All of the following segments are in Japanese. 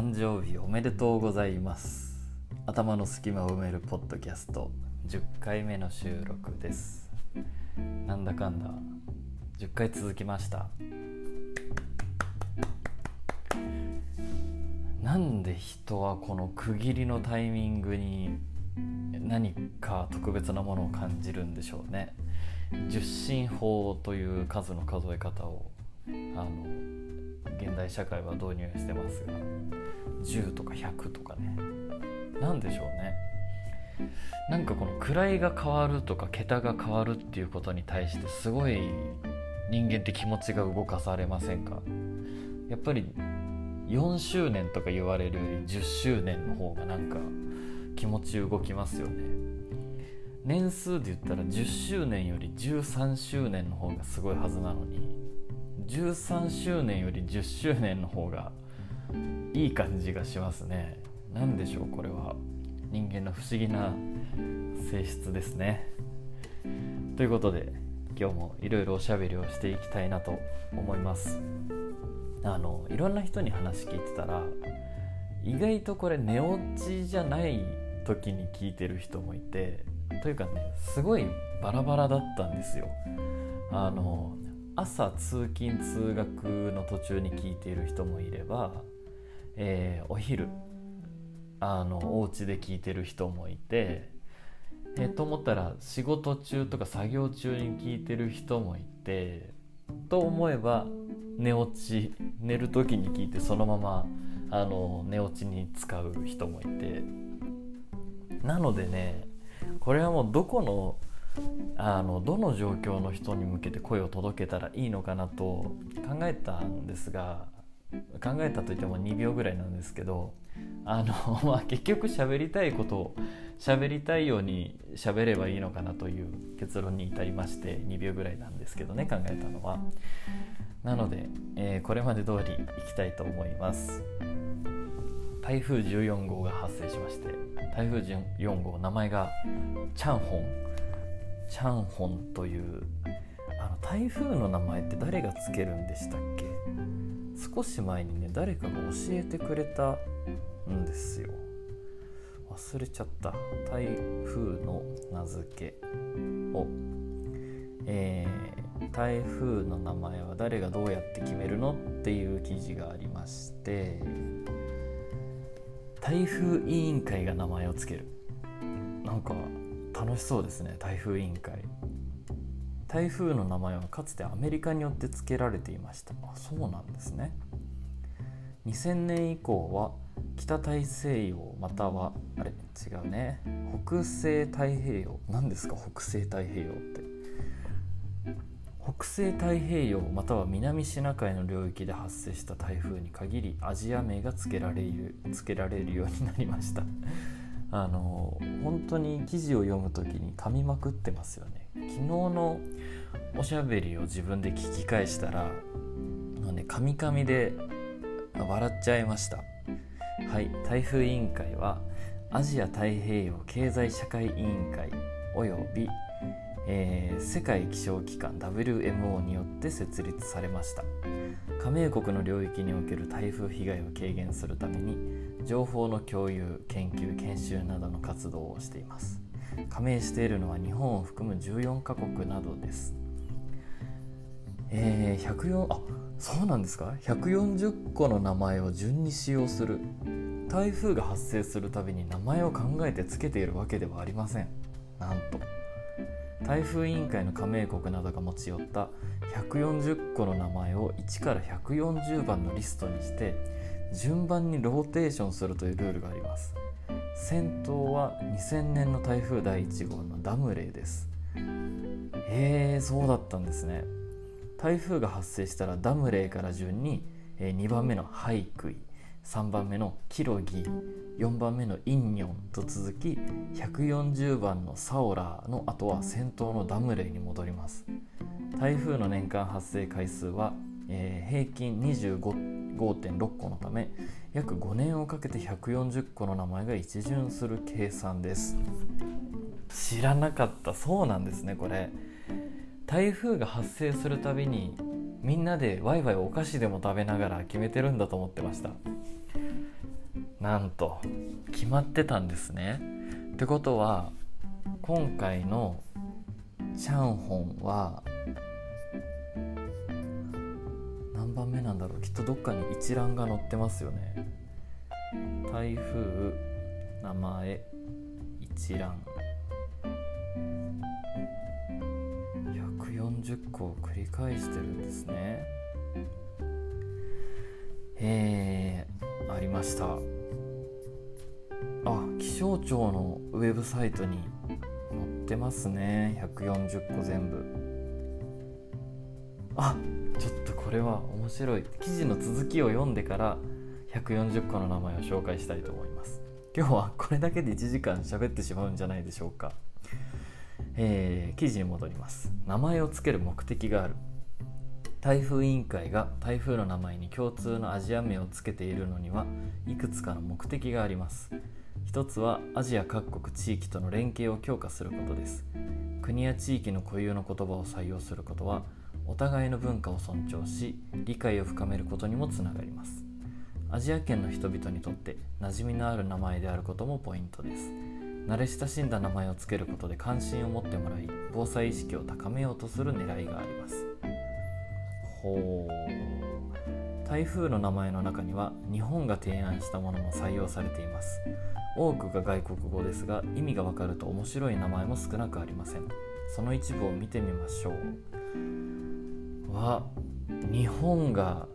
誕生日おめでとうございます。頭の隙間を埋めるポッドキャスト。10回目の収録です。なんだかんだ。10回続きました。なんで人はこの区切りのタイミングに何か特別なものを感じるんでしょうね。十進法という数の数え方をあの現代社会は導入してますが10とか100とかね。何でしょうね。なんかこの位が変わるとか桁が変わるっていうことに対してすごい人間って気持ちが動かされませんか？やっぱり4周年とか言われるより10周年の方がなんか気持ち動きますよね。年数で言ったら10周年より13周年の方がすごいはずなのに13周年より10周年の方がいい感じがしますね。何でしょうこれは。人間の不思議な性質ですね。ということで今日もいろいろおしゃべりをしていきたいなと思います。あのいろんな人に話聞いてたら意外とこれ寝落ちじゃない時に聞いてる人もいてというかねすごいバラバラだったんですよ。あの朝通勤通学の途中に聞いている人もいれば、えー、お昼あのお家で聞いてる人もいて、えー、と思ったら仕事中とか作業中に聞いてる人もいてと思えば寝落ち寝る時に聞いてそのままあの寝落ちに使う人もいて。なのでねこれはもうどこのあのどの状況の人に向けて声を届けたらいいのかなと考えたんですが考えたといっても2秒ぐらいなんですけどあの、まあ、結局喋りたいことを喋りたいように喋ればいいのかなという結論に至りまして2秒ぐらいなんですけどね考えたのは。なので、えー、これまで通りいきたいと思います。台風14号が発生しまして台風14号名前がチャンホン。チャンホンというあの台風の名前って誰がつけるんでしたっけ？少し前にね誰かが教えてくれたんですよ。忘れちゃった。台風の名付けを。えー、台風の名前は誰がどうやって決めるのっていう記事がありまして台風委員会が名前を付ける。なんか楽しそうですね台風委員会。台風の名前はかつてアメリカによって付けられていました。あそうなんですね。2000年以降は北大西洋またはあれ違うね。北西太平洋。何ですか北西太平洋って。北西太平洋または南シナ海の領域で発生した台風に限りアジア名が付けられる付けられるようになりました。あの本当に記事を読む時に噛みまくってますよね。昨日のおしゃべりを自分で聞き返したらね噛み噛みで笑っちゃいました。はい台風委員会はアジア太平洋経済社会委員会および、えー、世界気象機関 WMO によって設立されました。加盟国の領域における台風被害を軽減するために情報の共有研究研修などの活動をしています。加盟しているのは日本を含む14カ国などです。えー、104あそうなんですか？140個の名前を順に使用する。台風が発生するたびに名前を考えて付けているわけではありません。なんと。台風委員会の加盟国などが持ち寄った140個の名前を1から140番のリストにして順番にローテーションするというルールがあります。先頭は2000年の台風第1号のダムレイです。へえそうだったんですね。台風が発生したらダムレイから順に2番目のハイクイ3番目のキロギ4番目のインニョンと続き140番のサオラーの後は先頭のダムレイに戻ります。台風の年間発生回数はえー、平均25.6個のため約5年をかけて140個の名前が一巡する計算です。知らなかった。そうなんですねこれ。台風が発生するたびにみんなでワイワイお菓子でも食べながら決めてるんだと思ってました。なんと決まってたんですね。ってことは今回のチャンホンは番目なんだろう。きっとどっかに一覧が載ってますよね。台風名前一覧。140個を繰り返してるんですね。えー、ありました。あ気象庁のウェブサイトに載ってますね。140個全部。あちょっとこれは白い。記事の続きを読んでから140個の名前を紹介したいと思います。今日はこれだけで1時間喋ってしまうんじゃないでしょうか。えー、記事に戻ります。名前を付ける目的がある。台風委員会が台風の名前に共通のアジア名を付けているのにはいくつかの目的があります。一つはアジア各国地域との連携を強化することです。国や地域の固有の言葉を採用することはお互いの文化を尊重し理解を深めることにもつながります。アジア圏の人々にとって馴染みのある名前であることもポイントです。慣れ親しんだ名前を付けることで関心を持ってもらい防災意識を高めようとする狙いがあります。ほう。台風の名前の中には日本が提案したものも採用されています。多くが外国語ですが意味がわかると面白い名前も少なくありません。その一部を見てみましょう。は日本が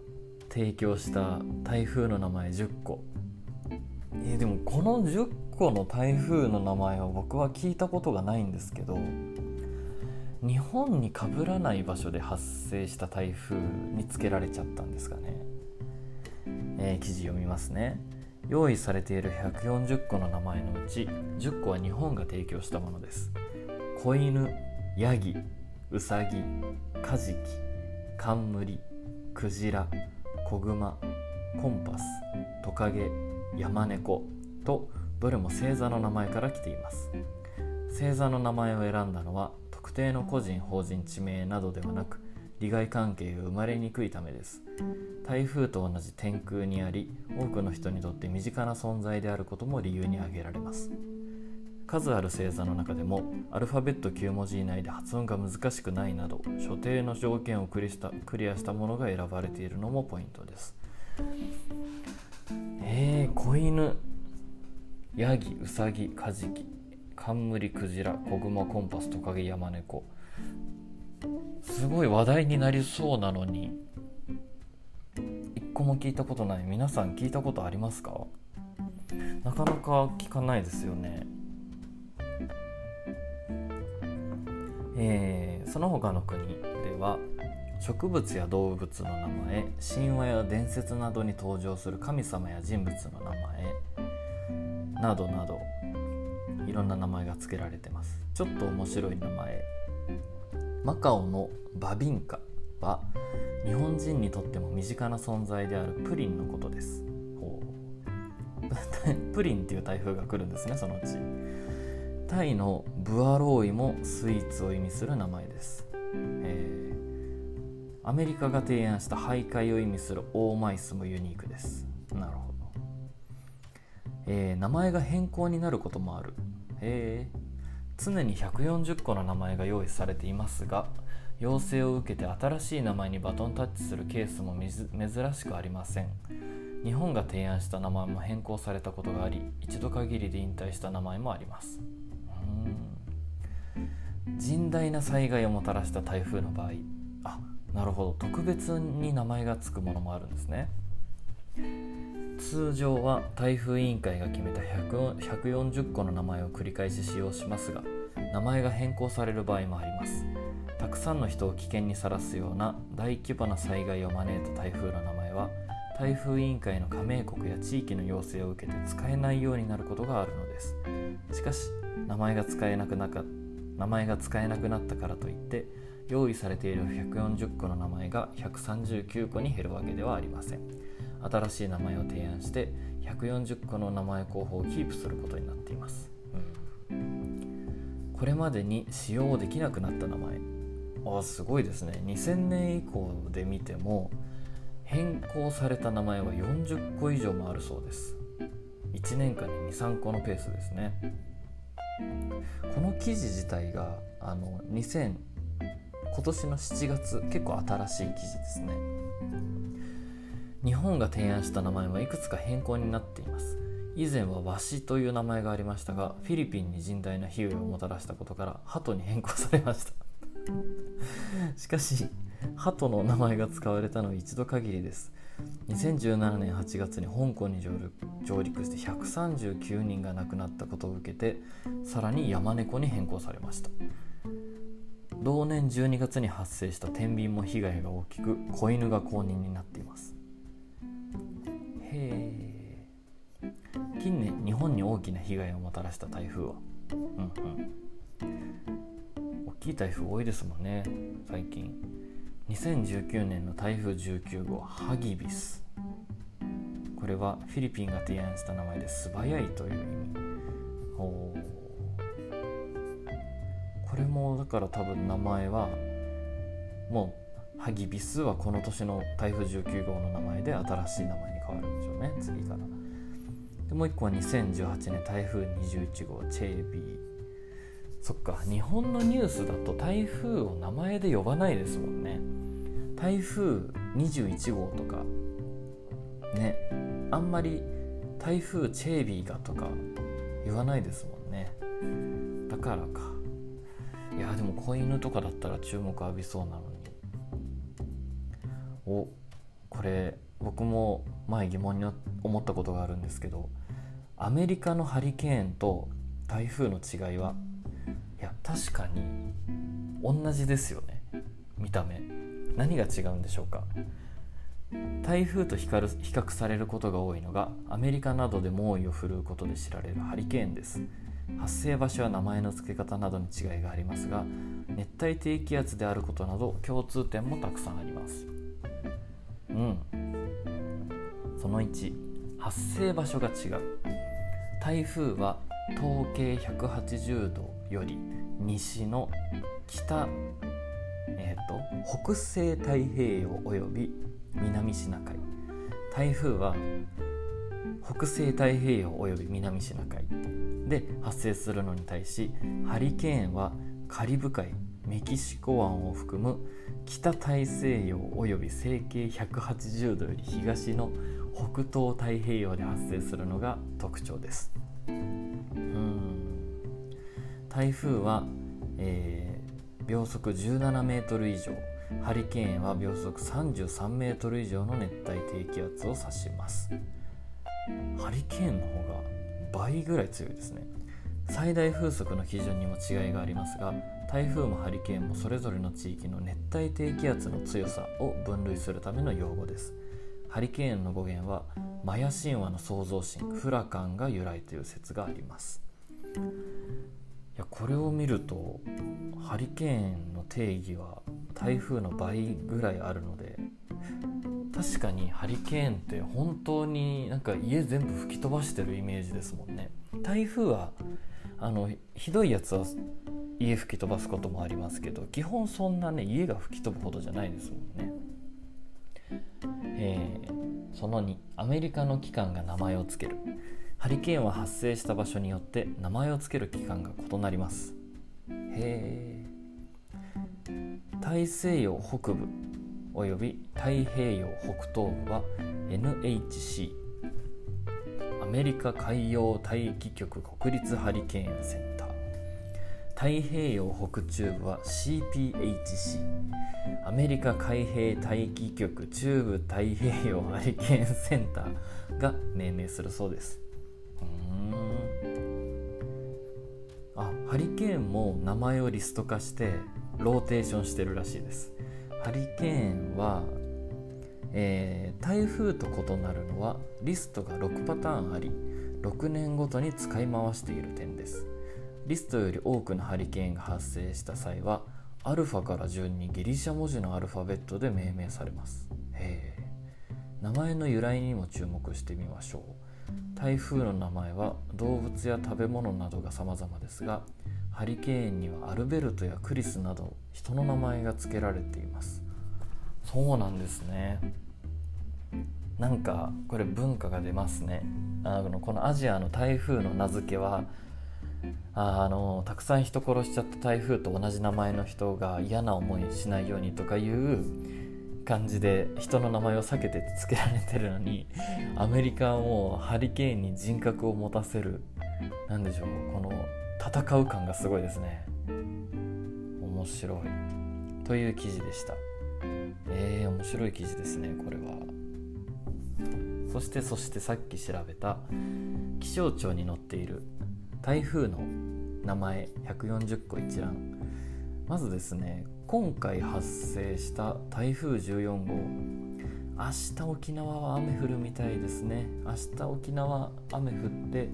提供した台風の名前10個。えー、でもこの10個の台風の名前は僕は聞いたことがないんですけど日本にかぶらない場所で発生した台風につけられちゃったんですかね、えー、記事読みますね。用意されている140個の名前のうち10個は日本が提供したものです。子犬ヤギウサギカジキ。カンムリクジラ子グマコンパストカゲヤマネコとどれも星座の名前から来ています。星座の名前を選んだのは特定の個人法人地名などではなく利害関係が生まれにくいためです。台風と同じ天空にあり多くの人にとって身近な存在であることも理由に挙げられます。数ある星座の中でもアルファベット9文字以内で発音が難しくないなど所定の条件をクリしたクリアしたものが選ばれているのもポイントです。えー、子犬ヤギウサギカジキカンムリクジラコグマコンパストカゲヤマネコ。すごい話題になりそうなのに一個も聞いたことない。皆さん聞いたことありますか？なかなか聞かないですよね。えー、その他の国では植物や動物の名前神話や伝説などに登場する神様や人物の名前などなどいろんな名前が付けられてます。ちょっと面白い名前。マカオのバビンカは日本人にとっても身近な存在であるプリンのことです。プリンっていう台風が来るんですねそのうち。タイのブアローイもスイーツを意味する名前です、えー、アメリカが提案した徘徊を意味するオーマイスもユニークです。なるほど、えー、名前が変更になることもある。へえ常に140個の名前が用意されていますが要請を受けて新しい名前にバトンタッチするケースも珍しくありません。日本が提案した名前も変更されたことがあり一度限りで引退した名前もあります。甚大な災害をもたらした台風の場合。あなるほど。特別に名前が付くものもあるんですね。通常は台風委員会が決めた140個の名前を繰り返し使用しますが名前が変更される場合もあります。たくさんの人を危険にさらすような大規模な災害を招いた台風の名前は台風委員会の加盟国や地域の要請を受けて使えないようになることがあるのです。しかし名前が使えなくなか名前が使えなくなったからといって用意されている140個の名前が139個に減るわけではありません。新しい名前を提案して140個の名前候補をキープすることになっています、うん、これまでに使用できなくなった名前。あすごいですね。2000年以降で見ても変更された名前は40個以上もあるそうです。1年間に23個のペースですね。この記事自体があの2000今年の7月結構新しい記事ですね。日本が提案した名前もいくつか変更になっています。以前はワシという名前がありましたがフィリピンに甚大な被害をもたらしたことからハトに変更されました。しかしハトの名前が使われたのは一度限りです。2017年8月に香港に上陸して139人が亡くなったことを受けてさらに山猫に変更されました。同年12月に発生した天秤も被害が大きく子犬が公認になっています。へえ近年日本に大きな被害をもたらした台風はうんうん。大きい台風多いですもんね最近。2019年の台風19号ハギビス。これはフィリピンが提案した名前で素早いという意味。ほうこれもだから多分名前はもうハギビスはこの年の台風19号の名前で新しい名前に変わるんでしょうね。次から。でもう一個は2018年台風21号チェービー。そっか日本のニュースだと台風を名前で呼ばないですもんね。台風21号とかねあんまり台風チェービーがとか言わないですもんね。だからか。いやでも子犬とかだったら注目浴びそうなのに。おこれ僕も前疑問に思ったことがあるんですけどアメリカのハリケーンと台風の違いはや確かに同じですよね。見た目。何が違うんでしょうか。台風と比較されることが多いのがアメリカなどで猛威を振るうことで知られるハリケーンです。発生場所や名前の付け方などに違いがありますが熱帯低気圧であることなど共通点もたくさんあります。うん。その1発生場所が違う。台風は統計180度より西の北、えーと、北西太平洋および南シナ海。台風は北西太平洋および南シナ海。で発生するのに対しハリケーンはカリブ海メキシコ湾を含む北大西洋および西経180度より東の北東太平洋で発生するのが特徴です。台風は、えー、秒速17メートル以上ハリケーンは秒速33メートル以上の熱帯低気圧を指します。ハリケーンの方が倍ぐらい強いですね。最大風速の基準にも違いがありますが台風もハリケーンもそれぞれの地域の熱帯低気圧の強さを分類するための用語です。ハリケーンの語源はマヤ神話の創造神フラカンが由来という説があります。いやこれを見るとハリケーンの定義は台風の倍ぐらいあるので確かにハリケーンって本当になんか家全部吹き飛ばしてるイメージですもんね。台風はあのひどいやつは家吹き飛ばすこともありますけど基本そんなね家が吹き飛ぶほどじゃないですもんね。えー、その2アメリカの機関が名前を付ける。ハリケーンは発生した場所によって名前を付ける期間が異なります。へえ大西洋北部および太平洋北東部は NHC アメリカ海洋大気局国立ハリケーンセンター。太平洋北中部は CPHC アメリカ海兵大気局中部太平洋ハリケーンセンターが命名するそうです。あハリケーンも名前をリスト化してローテーションしてるらしいです。ハリケーンは、えー、台風と異なるのはリストが6パターンあり6年ごとに使い回している点です。リストより多くのハリケーンが発生した際はアルファから順にギリシャ文字のアルファベットで命名されます。へえ名前の由来にも注目してみましょう。台風の名前は動物や食べ物などが様々ですがハリケーンにはアルベルトやクリスなど人の名前が付けられています。そうなんですね。なんかこれ文化が出ますね。あのこのアジアの台風の名付けはあのたくさん人殺しちゃった台風と同じ名前の人が嫌な思いしないようにとかいう感じで人の名前を避けて付けられてるのにアメリカはもうハリケーンに人格を持たせる何でしょうこの戦う感がすごいですね。面白い。という記事でした。えー、面白い記事ですねこれは。そしてそしてさっき調べた気象庁に載っている台風の名前140個一覧。まずですね今回発生した台風14号。明日沖縄は雨降るみたいですね。明日沖縄雨降って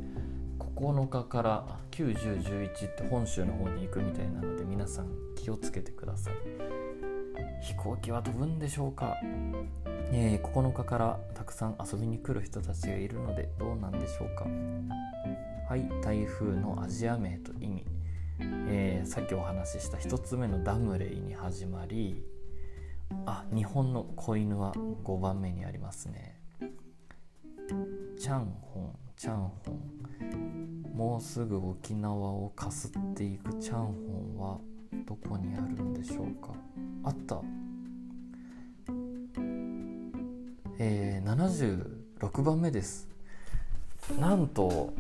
9日から91011って本州の方に行くみたいなので皆さん気をつけてください。飛行機は飛ぶんでしょうか、えー、9日からたくさん遊びに来る人たちがいるのでどうなんでしょうか？はい台風のアジア名と意味、さっきお話しした1つ目のダムレイに始まりあ日本の子犬は5番目にありますね。チャンホンチャンホン。もうすぐ沖縄をかすっていくチャンホンはどこにあるんでしょうか。あった。えー、76番目です。なんと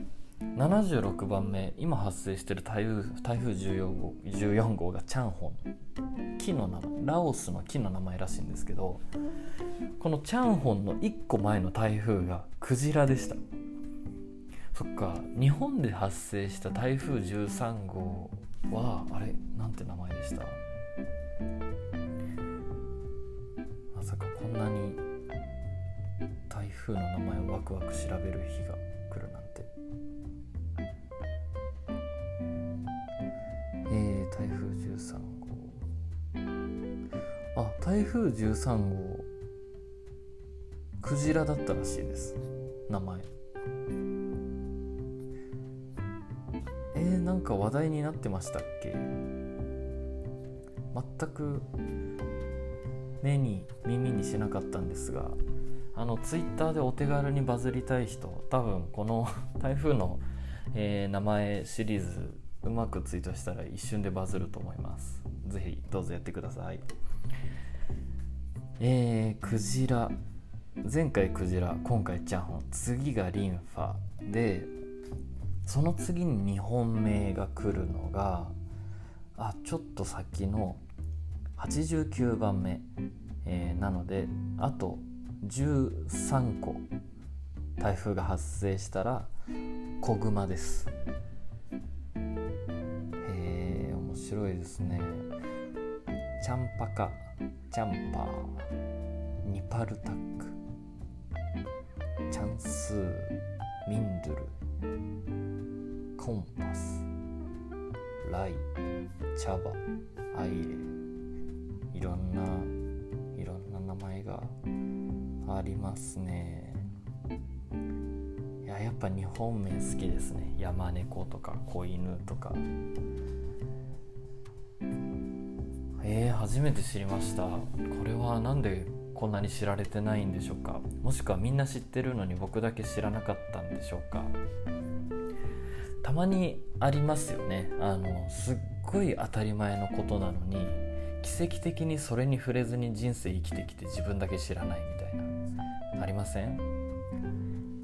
76番目今発生している台風台風14号 ,14 号がチャンホン。木の名前ラオスの木の名前らしいんですけどこのチャンホンの1個前の台風がクジラでした。そっか日本で発生した台風13号はあれ？なんて名前でした？まさかこんなに台風の名前をワクワク調べる日が。あ台風13号。クジラだったらしいです。名前。えー、なんか話題になってましたっけ？全く目に耳にしなかったんですがあのツイッターでお手軽にバズりたい人多分この 台風の、えー、名前シリーズうまくツイートしたら一瞬でバズると思います。是非どうぞやってください。えー、クジラ。前回クジラ今回チャンホン。次がリンファ。でその次に2本目が来るのがあちょっと先の89番目、えー、なのであと13個台風が発生したら子グマです。へえ面白いですね。チャンパカ。チャンパーニパルタックチャンスーミンドゥルコンパスライチャバアイレいろんないろんな名前がありますね。いややっぱ日本名好きですね。山猫とか子犬とか。えー、初めて知りました。これは何でこんなに知られてないんでしょうか？もしくはみんな知ってるのに僕だけ知らなかったんでしょうか？たまにありますよね。あのすっごい当たり前のことなのに奇跡的にそれに触れずに人生生きてきて自分だけ知らないみたいな。ありません？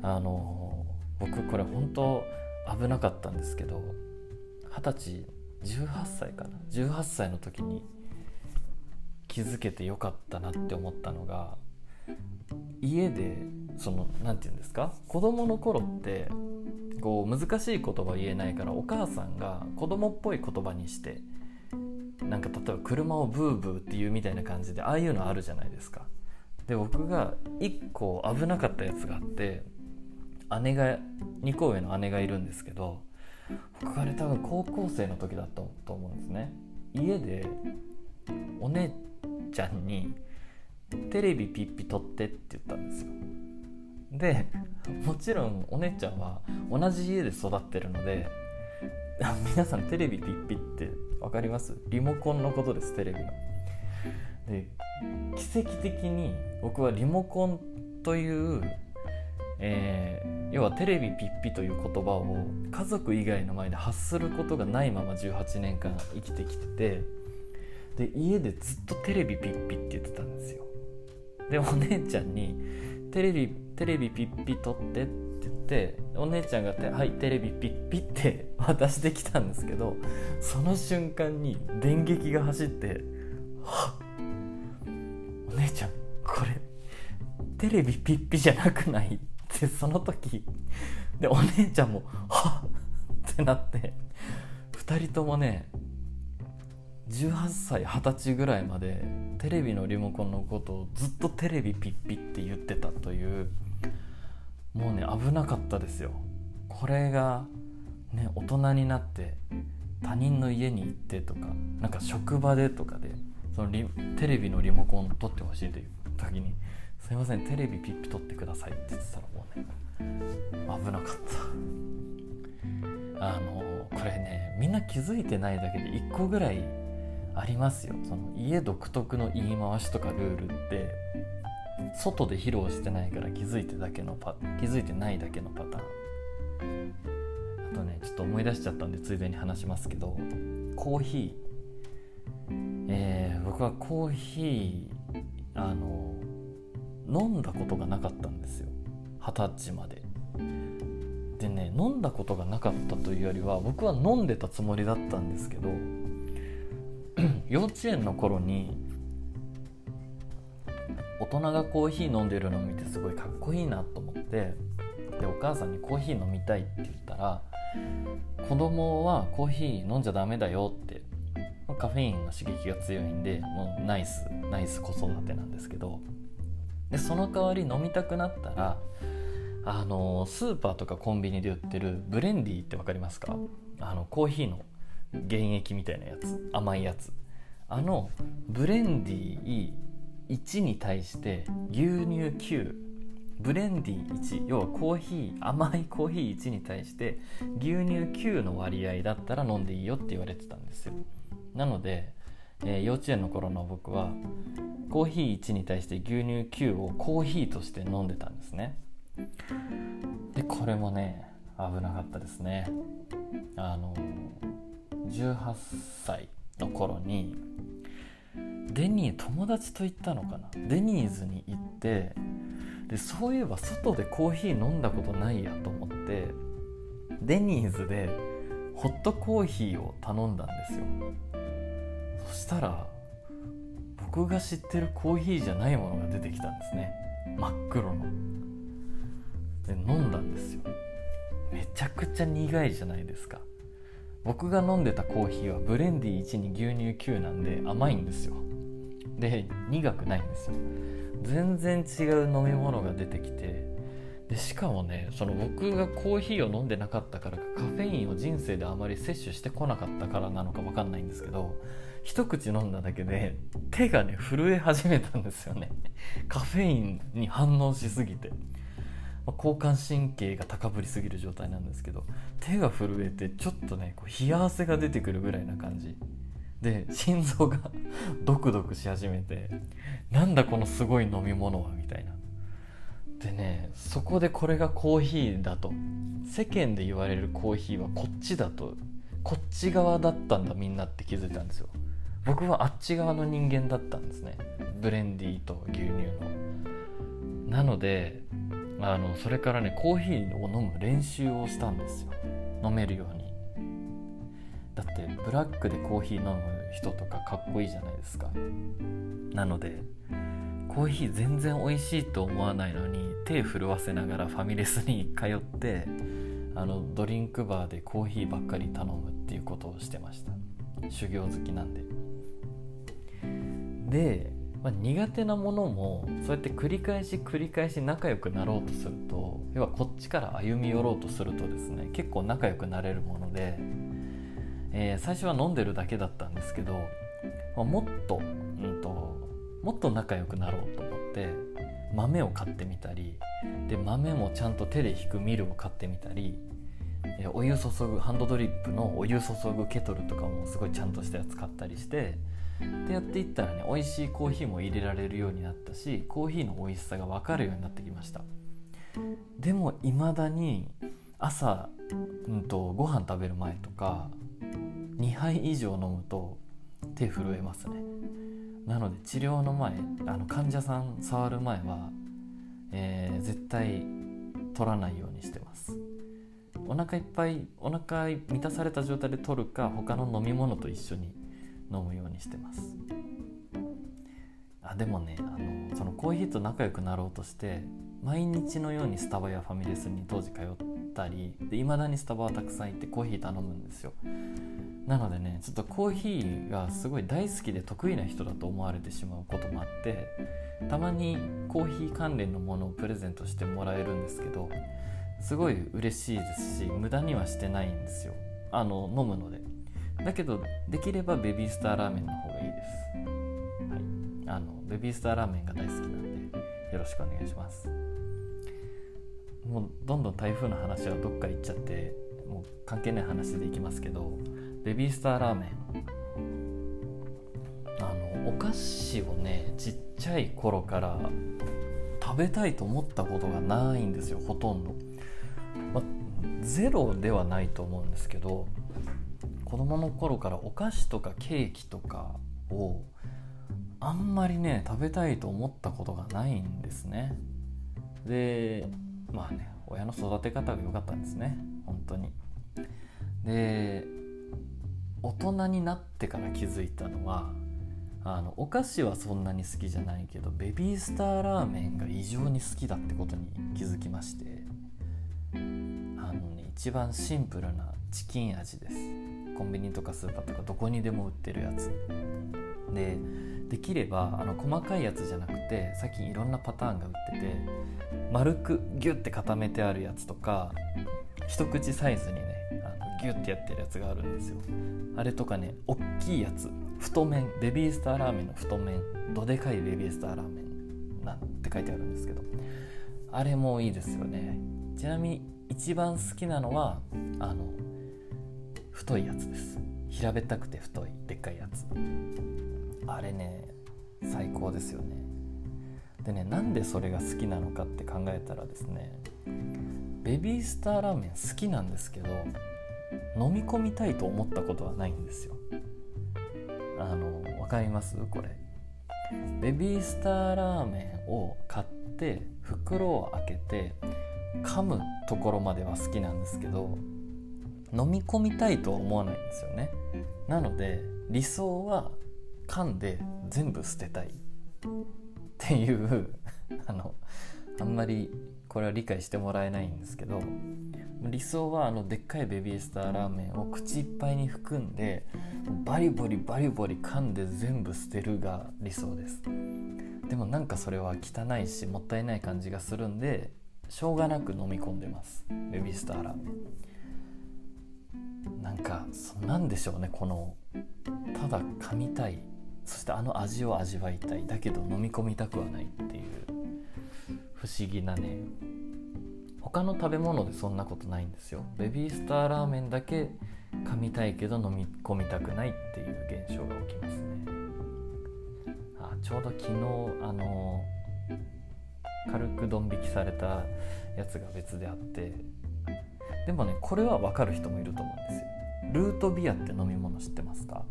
あの僕これ本当危なかったんですけど二十歳18歳かな？18歳の時に気づけてよかったなって思ったのが家でその何て言うんですか？子供の頃ってこう難しい言葉言えないからお母さんが子供っぽい言葉にしてなんか例えば車をブーブーっていうみたいな感じでああいうのあるじゃないですか。で僕が1個危なかったやつがあって姉が2個上の姉がいるんですけど僕あれ多分高校生の時だったと思うんですね。家でお姉ちゃんに「テレビピッピ撮って」って言ったんですよでもちろんお姉ちゃんは同じ家で育ってるので 皆さんテレビピッピって分かりますリモコンのことですテレビの。で奇跡的に僕はリモコンという、えー要はテレビピッピという言葉を家族以外の前で発することがないまま18年間生きてきててで家でずっとテレビピッピって言ってたんですよでお姉ちゃんにテレビテレビピッピ撮ってって言ってお姉ちゃんがて「はいテレビピッピ」って 渡してきたんですけどその瞬間に電撃が走って「はっお姉ちゃんこれテレビピッピじゃなくない?」ってその時でお姉ちゃんも「はっ!」ってなって2人ともね18歳20歳ぐらいまでテレビのリモコンのことをずっとテレビピッピって言ってたというもうね危なかったですよ。これがね大人になって他人の家に行ってとかなんか職場でとかでそのリテレビのリモコンを取ってほしいという時に「すいませんテレビピッピ取ってください」って言ってたらもうね危なかった。あのこれねみんな気づいてないだけで1個ぐらいありますよ。その家独特の言い回しとかルールって外で披露してないから気づいてだけのパ気づいてないだけのパターン。あとねちょっと思い出しちゃったんでついでに話しますけどコーヒー。えー僕はコーヒーあの飲んだことがなかったんですよ。二十歳まで。でね飲んだことがなかったというよりは僕は飲んでたつもりだったんですけど 幼稚園の頃に大人がコーヒー飲んでるのを見てすごいかっこいいなと思ってでお母さんにコーヒー飲みたいって言ったら子供はコーヒー飲んじゃダメだよってカフェインの刺激が強いんでもうナイスナイス子育てなんですけどでその代わり飲みたくなったらあのスーパーとかコンビニで売ってるブレンディーって分かりますか？あのコーヒーの原液みたいなやつ甘いやつ。あのブレンディー1に対して牛乳9ブレンディー1要はコーヒー甘いコーヒー1に対して牛乳9の割合だったら飲んでいいよって言われてたんですよ。なので、えー幼稚園の頃の僕はコーヒー1に対して牛乳9をコーヒーとして飲んでたんですね。でこれもね危なかったですね。あの18歳の頃にデニー友達と行ったのかな？デニーズに行ってでそういえば外でコーヒー飲んだことないやと思ってデニーズでホットコーヒーを頼んだんですよ。そしたら僕が知ってるコーヒーじゃないものが出てきたんですね。真っ黒の。で飲んだんですよ。めちゃくちゃ苦いじゃないですか。僕が飲んでたコーヒーはブレンディ1に牛乳9なんで甘いんですよ。で苦くないんですよ。全然違う飲み物が出てきてでしかもねその僕がコーヒーを飲んでなかったからかカフェインを人生であまり摂取してこなかったからなのか分かんないんですけど一口飲んだだけで手がね震え始めたんですよね。カフェインに反応しすぎて。まあ交感神経が高ぶりすぎる状態なんですけど手が震えてちょっとねこう冷や汗が出てくるぐらいな感じ。で心臓が ドクドクし始めてなんだこのすごい飲み物はみたいな。でねそこでこれがコーヒーだと。世間で言われるコーヒーはこっちだとこっち側だったんだみんなって気づいたんですよ。僕はあっち側の人間だったんですね。ブレンディーと牛乳の。なのであのそれからねコーヒーを飲む練習をしたんですよ。飲めるように。だってブラックでコーヒー飲む人とかかっこいいじゃないですか。なのでコーヒー全然美味しいと思わないのに手震わせながらファミレスに通ってあのドリンクバーでコーヒーばっかり頼むっていうことをしてました。修行好きなんで。で、まあ、苦手なものもそうやって繰り返し繰り返し仲良くなろうとすると要はこっちから歩み寄ろうとするとですね結構仲良くなれるもので、えー最初は飲んでるだけだったんですけど、まあもっと,、うん、ともっと仲良くなろうと思って豆を買ってみたりで豆もちゃんと手で引くミルを買ってみたりお湯注ぐハンドドリップのお湯注ぐケトルとかもすごいちゃんとしたやつ買ったりしてでやっていったらね美味しいコーヒーも入れられるようになったしコーヒーの美味しさが分かるようになってきました。でもいまだに朝、うんと、ご飯食べる前とか2杯以上飲むと手震えますね。なので治療の前あの患者さん触る前は、えー、絶対取らないようにしてます。お腹いっぱいお腹満たされた状態で取るか他の飲み物と一緒に飲むようにしてます。あでもねあのそのコーヒーと仲良くなろうとして毎日のようにスタバやファミレスに当時通ったりで未だにスタバはたくさん行ってコーヒー頼むんですよ。なのでねちょっとコーヒーがすごい大好きで得意な人だと思われてしまうこともあってたまにコーヒー関連のものをプレゼントしてもらえるんですけどすごい嬉しいですし無駄にはしてないんですよ。あの飲むので。だけどできればベビースターラーメンの方がいいです。はい。あのベビースターラーメンが大好きなんでよろしくお願いします。もうどんどん台風の話はどっか行っちゃってもう関係ない話でいきますけどベビースターラーメン。あのお菓子をねちっちゃい頃から食べたいと思ったことがないんですよほとんど、まゼロではないと思うんですけど子供の頃からお菓子とかケーキとかをあんまりね食べたいと思ったことがないんですね。でまあね親の育て方が良かったんですね。本当に。で大人になってから気づいたのはあのお菓子はそんなに好きじゃないけどベビースターラーメンが異常に好きだってことに気づきまして。あのね一番シンプルなチキン味です。コンビニとかスーパーとかどこにでも売ってるやつ。でできればあの細かいやつじゃなくて最近いろんなパターンが売ってて丸くギュッて固めてあるやつとか一口サイズにねあのギュッてやってるやつがあるんですよ。あれとかねおっきいやつ。太麺。ベビースターラーメンの太麺。どでかいベビースターラーメン。なんて書いてあるんですけど。あれもいいですよね。ちなみに一番好きなのはあの太いやつです。平べったくて太いでっかいやつ。あれね最高ですよね。でねなんでそれが好きなのかって考えたらですねベビースターラーメン好きなんですけど飲み込みたいと思ったことはないんですよ。あの分かります？これ。ベビースターラーメンを買って袋を開けて噛むところまでは好きなんですけど飲み込みたいとは思わないんですよね。なので理想は噛んで全部捨てたい。っていう あのあんまりこれは理解してもらえないんですけど理想はあのでっかいベビースターラーメンを口いっぱいに含んでバリバリバリバリ噛んで全部捨てるが理想です。でもなんかそれは汚いしもったいない感じがするんでしょうがなく飲み込んでます。ベビースターラーメン。なんかそなんでしょうねこのただ噛みたい。そしてあの味を味わいたい。だけど飲み込みたくはないっていう不思議なね。他の食べ物でそんなことないんですよ。ベビースターラーメンだけ噛みたいけど飲み込みたくないっていう現象が起きますね。あちょうど昨日あの軽くドン引きされたやつが別であってでもねこれは分かる人もいると思うんですよ。ルートビアって飲み物知ってますか？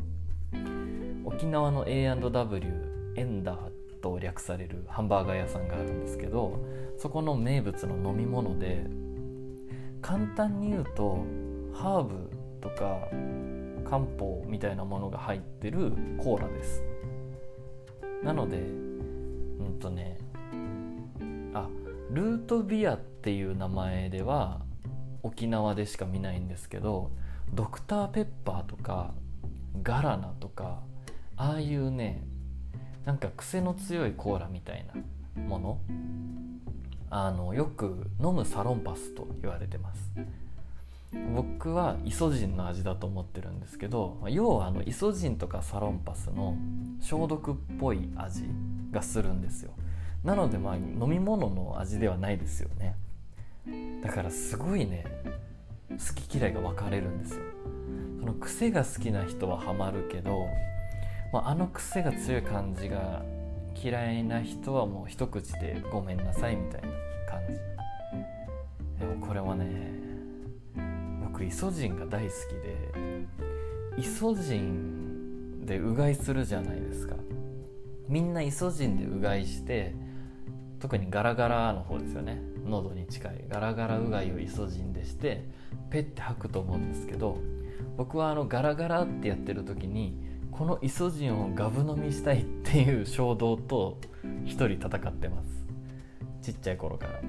沖縄の A&W エンダーと略されるハンバーガー屋さんがあるんですけどそこの名物の飲み物で簡単に言うとハーブとか漢方みたいなものが入ってるコーラです。なのでうんとねあルートビアっていう名前では沖縄でしか見ないんですけどドクターペッパーとかガラナとかああいうねなんか癖の強いコーラみたいなものあのよく飲むサロンパスと言われてます。僕はイソジンの味だと思ってるんですけど要はあのイソジンとかサロンパスの消毒っぽい味がするんですよ。なのでまあ飲み物の味ではないですよね。だからすごいね好き嫌いが分かれるんですよ。その癖が好きな人はハマるけど、まあ、あの癖が強い感じが嫌いな人はもう一口でごめんなさいみたいな感じ。でもこれはね僕イソジンが大好きでイソジンでうがいするじゃないですか。みんなイソジンでうがいして特にガラガラの方ですよね。喉に近いガラガラうがいをイソジンでしてペッて吐くと思うんですけど僕はあのガラガラってやってる時にこのイソジンをガブ飲みしたいっていう衝動と一人戦ってます。ちっちゃい頃から。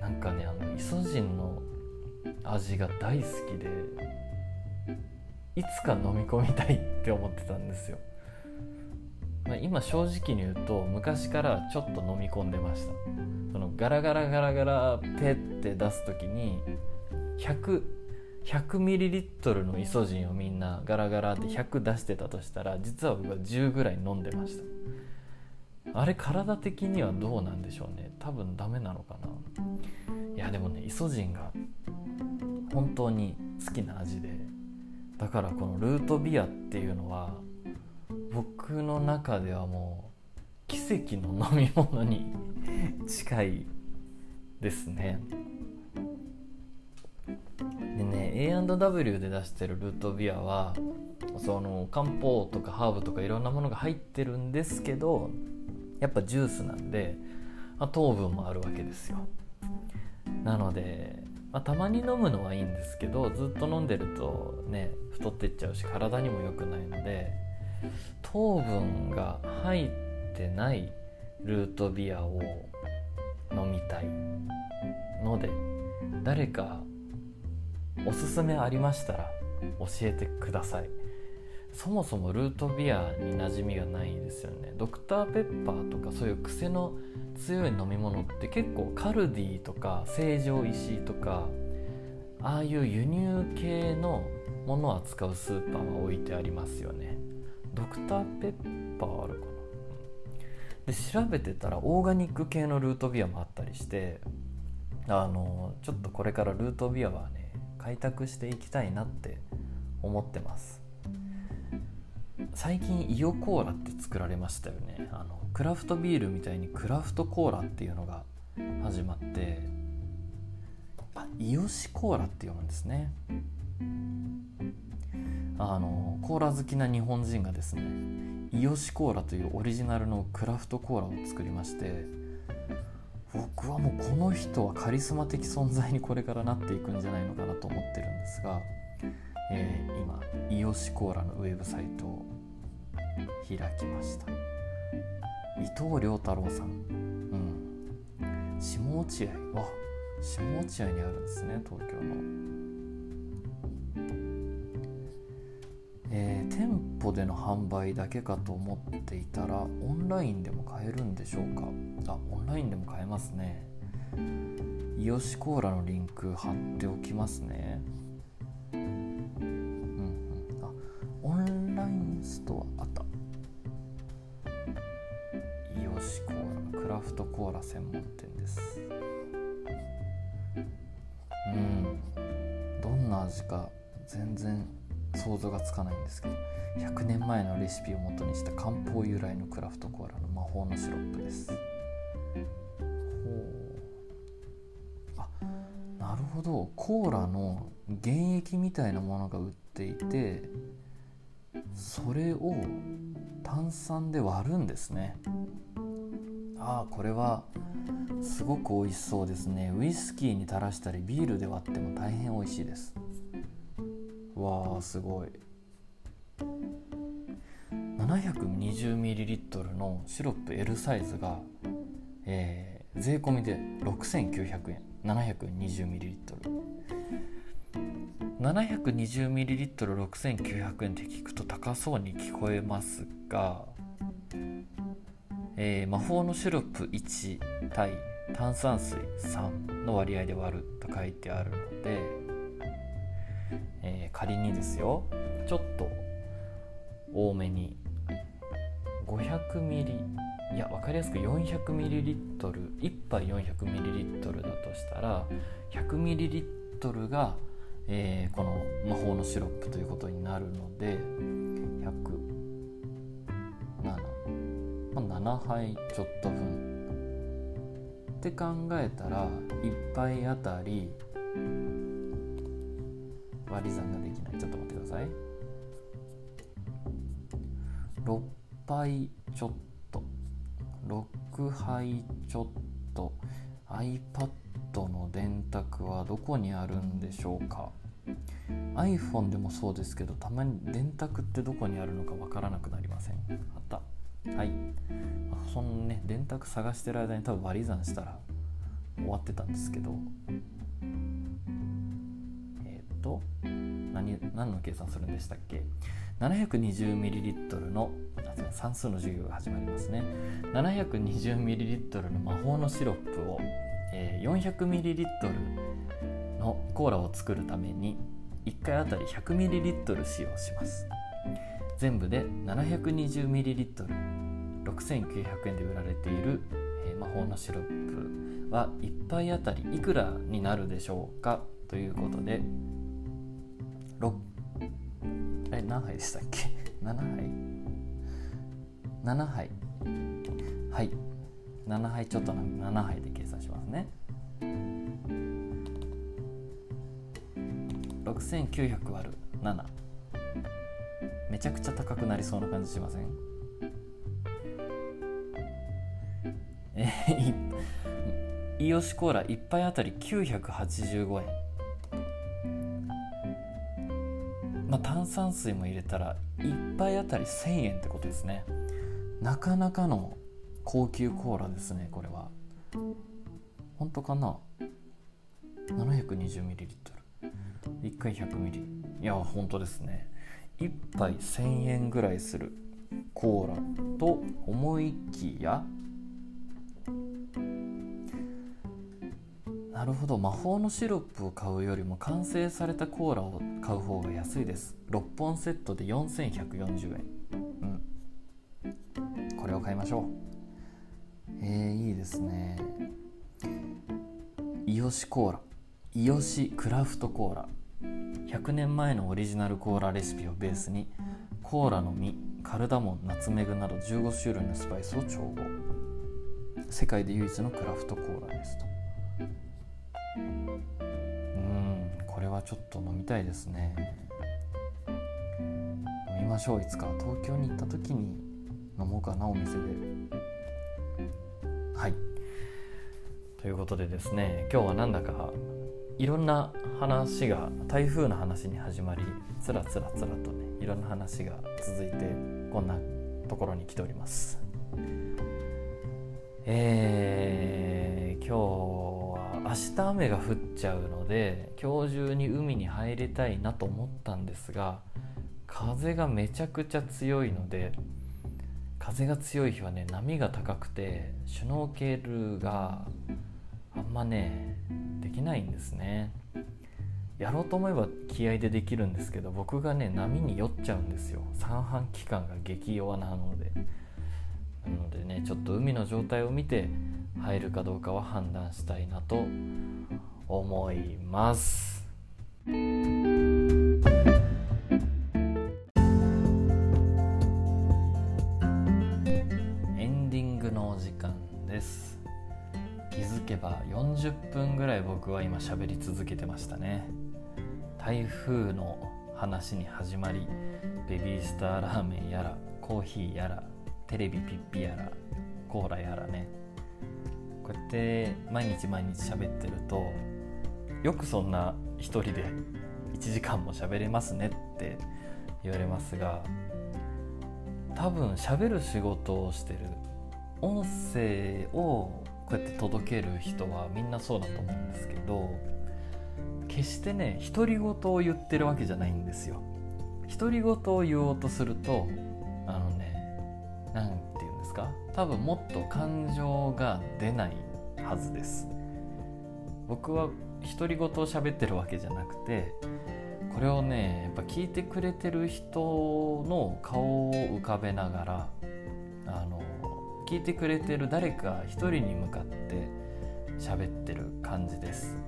なんかねあのイソジンの味が大好きでいつか飲み込みたいって思ってたんですよ、まあ、今正直に言うと昔からちょっと飲み込んでました。そのガラガラガラガラペって出す時に100 100ml のイソジンをみんなガラガラって100出してたとしたら実は僕は10ぐらい飲んでました。あれ体的にはどうなんでしょうね。多分ダメなのかな。いやでもねイソジンが本当に好きな味で。だからこのルートビアっていうのは僕の中ではもう奇跡の飲み物に 近いですね。でね A&W で出してるルートビアはその漢方とかハーブとかいろんなものが入ってるんですけどやっぱジュースなんで、まあ、糖分もあるわけですよ。なので、まあ、たまに飲むのはいいんですけどずっと飲んでるとね太ってっちゃうし体にも良くないので糖分が入ってないルートビアを飲みたいので誰かおすすめありましたら教えてください。そもそもルートビアに馴染みがないですよね。ドクターペッパーとかそういう癖の強い飲み物って結構カルディとか成城石井とかああいう輸入系のものを扱うスーパーは置いてありますよね。ドクターペッパーあるかな？で調べてたらオーガニック系のルートビアもあったりしてあのちょっとこれからルートビアはね開拓していきたいなって思ってます。最近イオコーラって作られましたよね。あのクラフトビールみたいにクラフトコーラっていうのが始まってあイオシコーラって読むんですね。あのコーラ好きな日本人がですねイオシコーラというオリジナルのクラフトコーラを作りまして僕はもうこの人はカリスマ的存在にこれからなっていくんじゃないのかなと思ってるんですが、えー、今イオシコーラのウェブサイトを開きました。伊藤良太郎さん。うん。下落合。わ下落合にあるんですね東京の。舗での販売だけかと思っていたらオンラインでも買えるんでしょうか？あオンラインでも買えますね。イオシコーラのリンク貼っておきますね。うんうん。あオンラインストア？あった。イオシコーラクラフトコーラ専門店です。うん。どんな味か全然想像がつかないんですけど100年前のレシピを元にした漢方由来のクラフトコーラの魔法のシロップです。ほう。あなるほど。コーラの原液みたいなものが売っていてそれを炭酸で割るんですね。ああこれはすごく美味しそうですね。ウイスキーに垂らしたりビールで割っても大変美味しいです。わあすごい。720ml のシロップ L サイズが、えー、税込みで6900円 720ml 720ml6900 円って聞くと高そうに聞こえますが、えー、魔法のシロップ1対炭酸水3の割合で割ると書いてあるので、仮にですよ。ちょっと多めに。500ミリ。いや分かりやすく400ミリリットル。1杯400ミリリットルだとしたら100ミリリットルが、えー、この魔法のシロップということになるので100 7杯ちょっと分。って考えたら1杯あたり割り算ができない。ちょっと待ってください。6杯ちょっと。6杯ちょっと。iPad の電卓はどこにあるんでしょうか。iPhone でもそうですけどたまに電卓ってどこにあるのかわからなくなりません。あった。はい。そのね電卓探してる間に多分割り算したら終わってたんですけど。えっ、と。何何の計算するんでしたっけ？720ml の算数の授業が始まりますね。720ml の魔法のシロップを、えー、400ml のコーラを作るために1回あたり 100ml 使用します。全部で 720ml6900 円で売られている、えー、魔法のシロップは1杯あたりいくらになるでしょうか？ということで6え何杯でしたっけ？7杯？7杯？はい。7杯ちょっとなんで7杯で計算しますね。6900割る7めちゃくちゃ高くなりそうな感じしません？えー、イオシコーラ1杯あたり985円。まあ炭酸水も入れたら1杯あたり1000円ってことですね。なかなかの高級コーラですねこれは。本当かな？720ml 1回 100ml いや本当ですね。1杯1000円ぐらいするコーラと思いきやるほど。魔法のシロップを買うよりも完成されたコーラを買う方が安いです。6本セットで4140円。うん。これを買いましょう。えー、いいですね。イオシコーラ。イオシクラフトコーラ。100年前のオリジナルコーラレシピをベースにコーラの実カルダモンナツメグなど15種類のスパイスを調合。世界で唯一のクラフトコーラですと。ちょっと飲みたいですね。飲みましょう。いつか東京に行った時に飲もうかなお店で。はい。ということでですね今日はなんだかいろんな話が台風の話に始まりつらつらつらとねいろんな話が続いてこんなところに来ております。えー、今日明日雨が降っちゃうので今日中に海に入りたいなと思ったんですが風がめちゃくちゃ強いので風が強い日はね波が高くてシュノーケールがあんまねできないんですね。やろうと思えば気合でできるんですけど僕がね波に酔っちゃうんですよ。三半規管が激弱なので。なのでねちょっと海の状態を見て入るかどうかは判断したいなと思います。気づけば40分ぐらい僕は今喋り続けてましたね。台風の話に始まりベビースターラーメンやらコーヒーやらテレビピッピやらコーラやらね。こうやって毎日毎日喋ってるとよくそんな一人で1時間も喋れますねって言われますが多分喋る仕事をしてる音声をこうやって届ける人はみんなそうだと思うんですけど決してね独り言を言ってるわけじゃないんですよ。独り言を言おうとすると何て言うんですか？多分もっと感情が出ないはずです。僕は独り言を喋ってるわけじゃなくてこれをねやっぱ聞いてくれてる人の顔を浮かべながらあの聞いてくれてる誰か一人に向かって喋ってる感じです。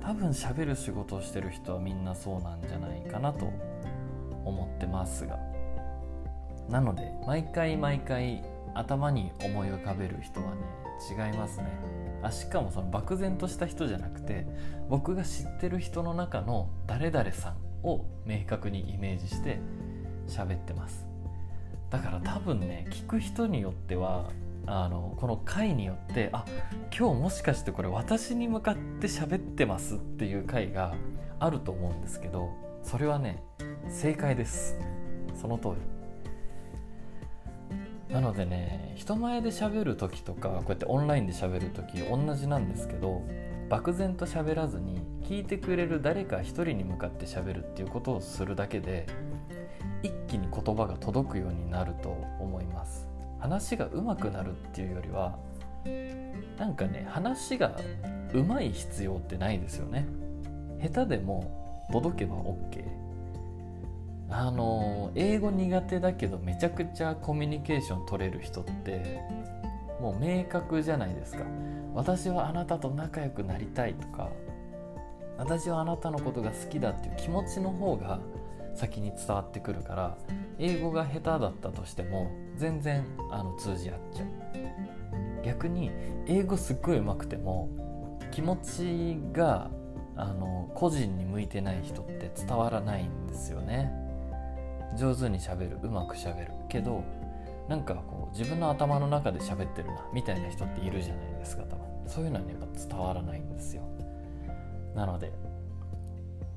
多分喋る仕事をしてる人はみんなそうなんじゃないかなと思ってますが。なので毎回毎回頭に思い浮かべる人はね違いますね。あしかもその漠然とした人じゃなくて僕が知ってる人の中の誰々さんを明確にイメージして喋ってます。だから多分ね聞く人によってはあのこの回によってあ今日もしかしてこれ私に向かって喋ってますっていう回があると思うんですけどそれはね正解です。その通り。なのでね人前で喋る時とかこうやってオンラインで喋る時同じなんですけど漠然と喋らずに聞いてくれる誰か一人に向かって喋るっていうことをするだけで一気に言葉が届くようになると思います。話が上手くなるっていうよりはなんかね話が上手い必要ってないですよね。下手でも届けば OK あの英語苦手だけどめちゃくちゃコミュニケーション取れる人ってもう明確じゃないですか。私はあなたと仲良くなりたいとか私はあなたのことが好きだっていう気持ちの方が先に伝わってくるから英語が下手だったとしても全然あの通じ合っちゃう。逆に英語すっごい上手くても気持ちがあの個人に向いてない人って伝わらないんですよね。上手にしゃべるうまくしゃべるけどなんかこう自分の頭の中で喋ってるなみたいな人っているじゃないですか多分。そういうのはねやっぱ伝わらないんですよ。なので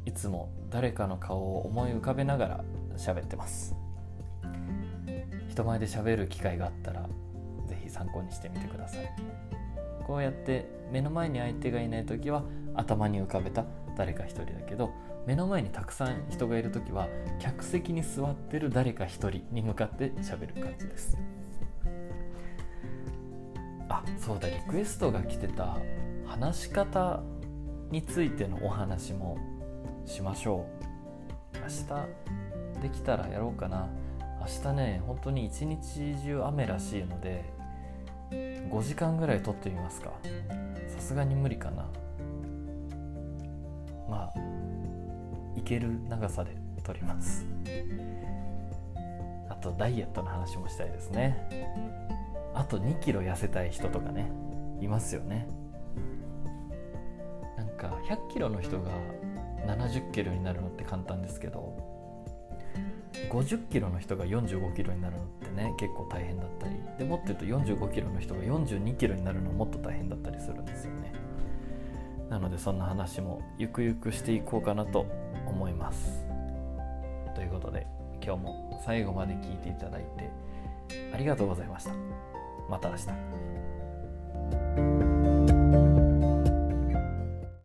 いつも誰かの顔を思い浮かべながら喋ってます。人前で喋る機会があったら是非参考にしてみてください。こうやって目の前に相手がいない時は頭に浮かべた誰か一人だけど目の前にたくさん人がいる時は客席に座ってる誰か一人に向かって喋る感じです。あそうだリクエストが来てた話し方についてのお話もしましょう。明日できたらやろうかな。明日ね本当に一日中雨らしいので5時間ぐらい撮ってみますか。さすがに無理かな。まあいける長さで撮ります。あとダイエットの話もしたいですね。あと2キロ痩せたい人とかねいますよね。なんか100キロの人が70キロになるのって簡単ですけど50キロの人が45キロになるのってね結構大変だったり。でもっと言うと45キロの人が42キロになるのもっと大変だったりするんですよね。なのでそんな話もゆくゆくしていこうかなと思います。ということで今日も最後まで聞いていただいてありがとうございました。また明日。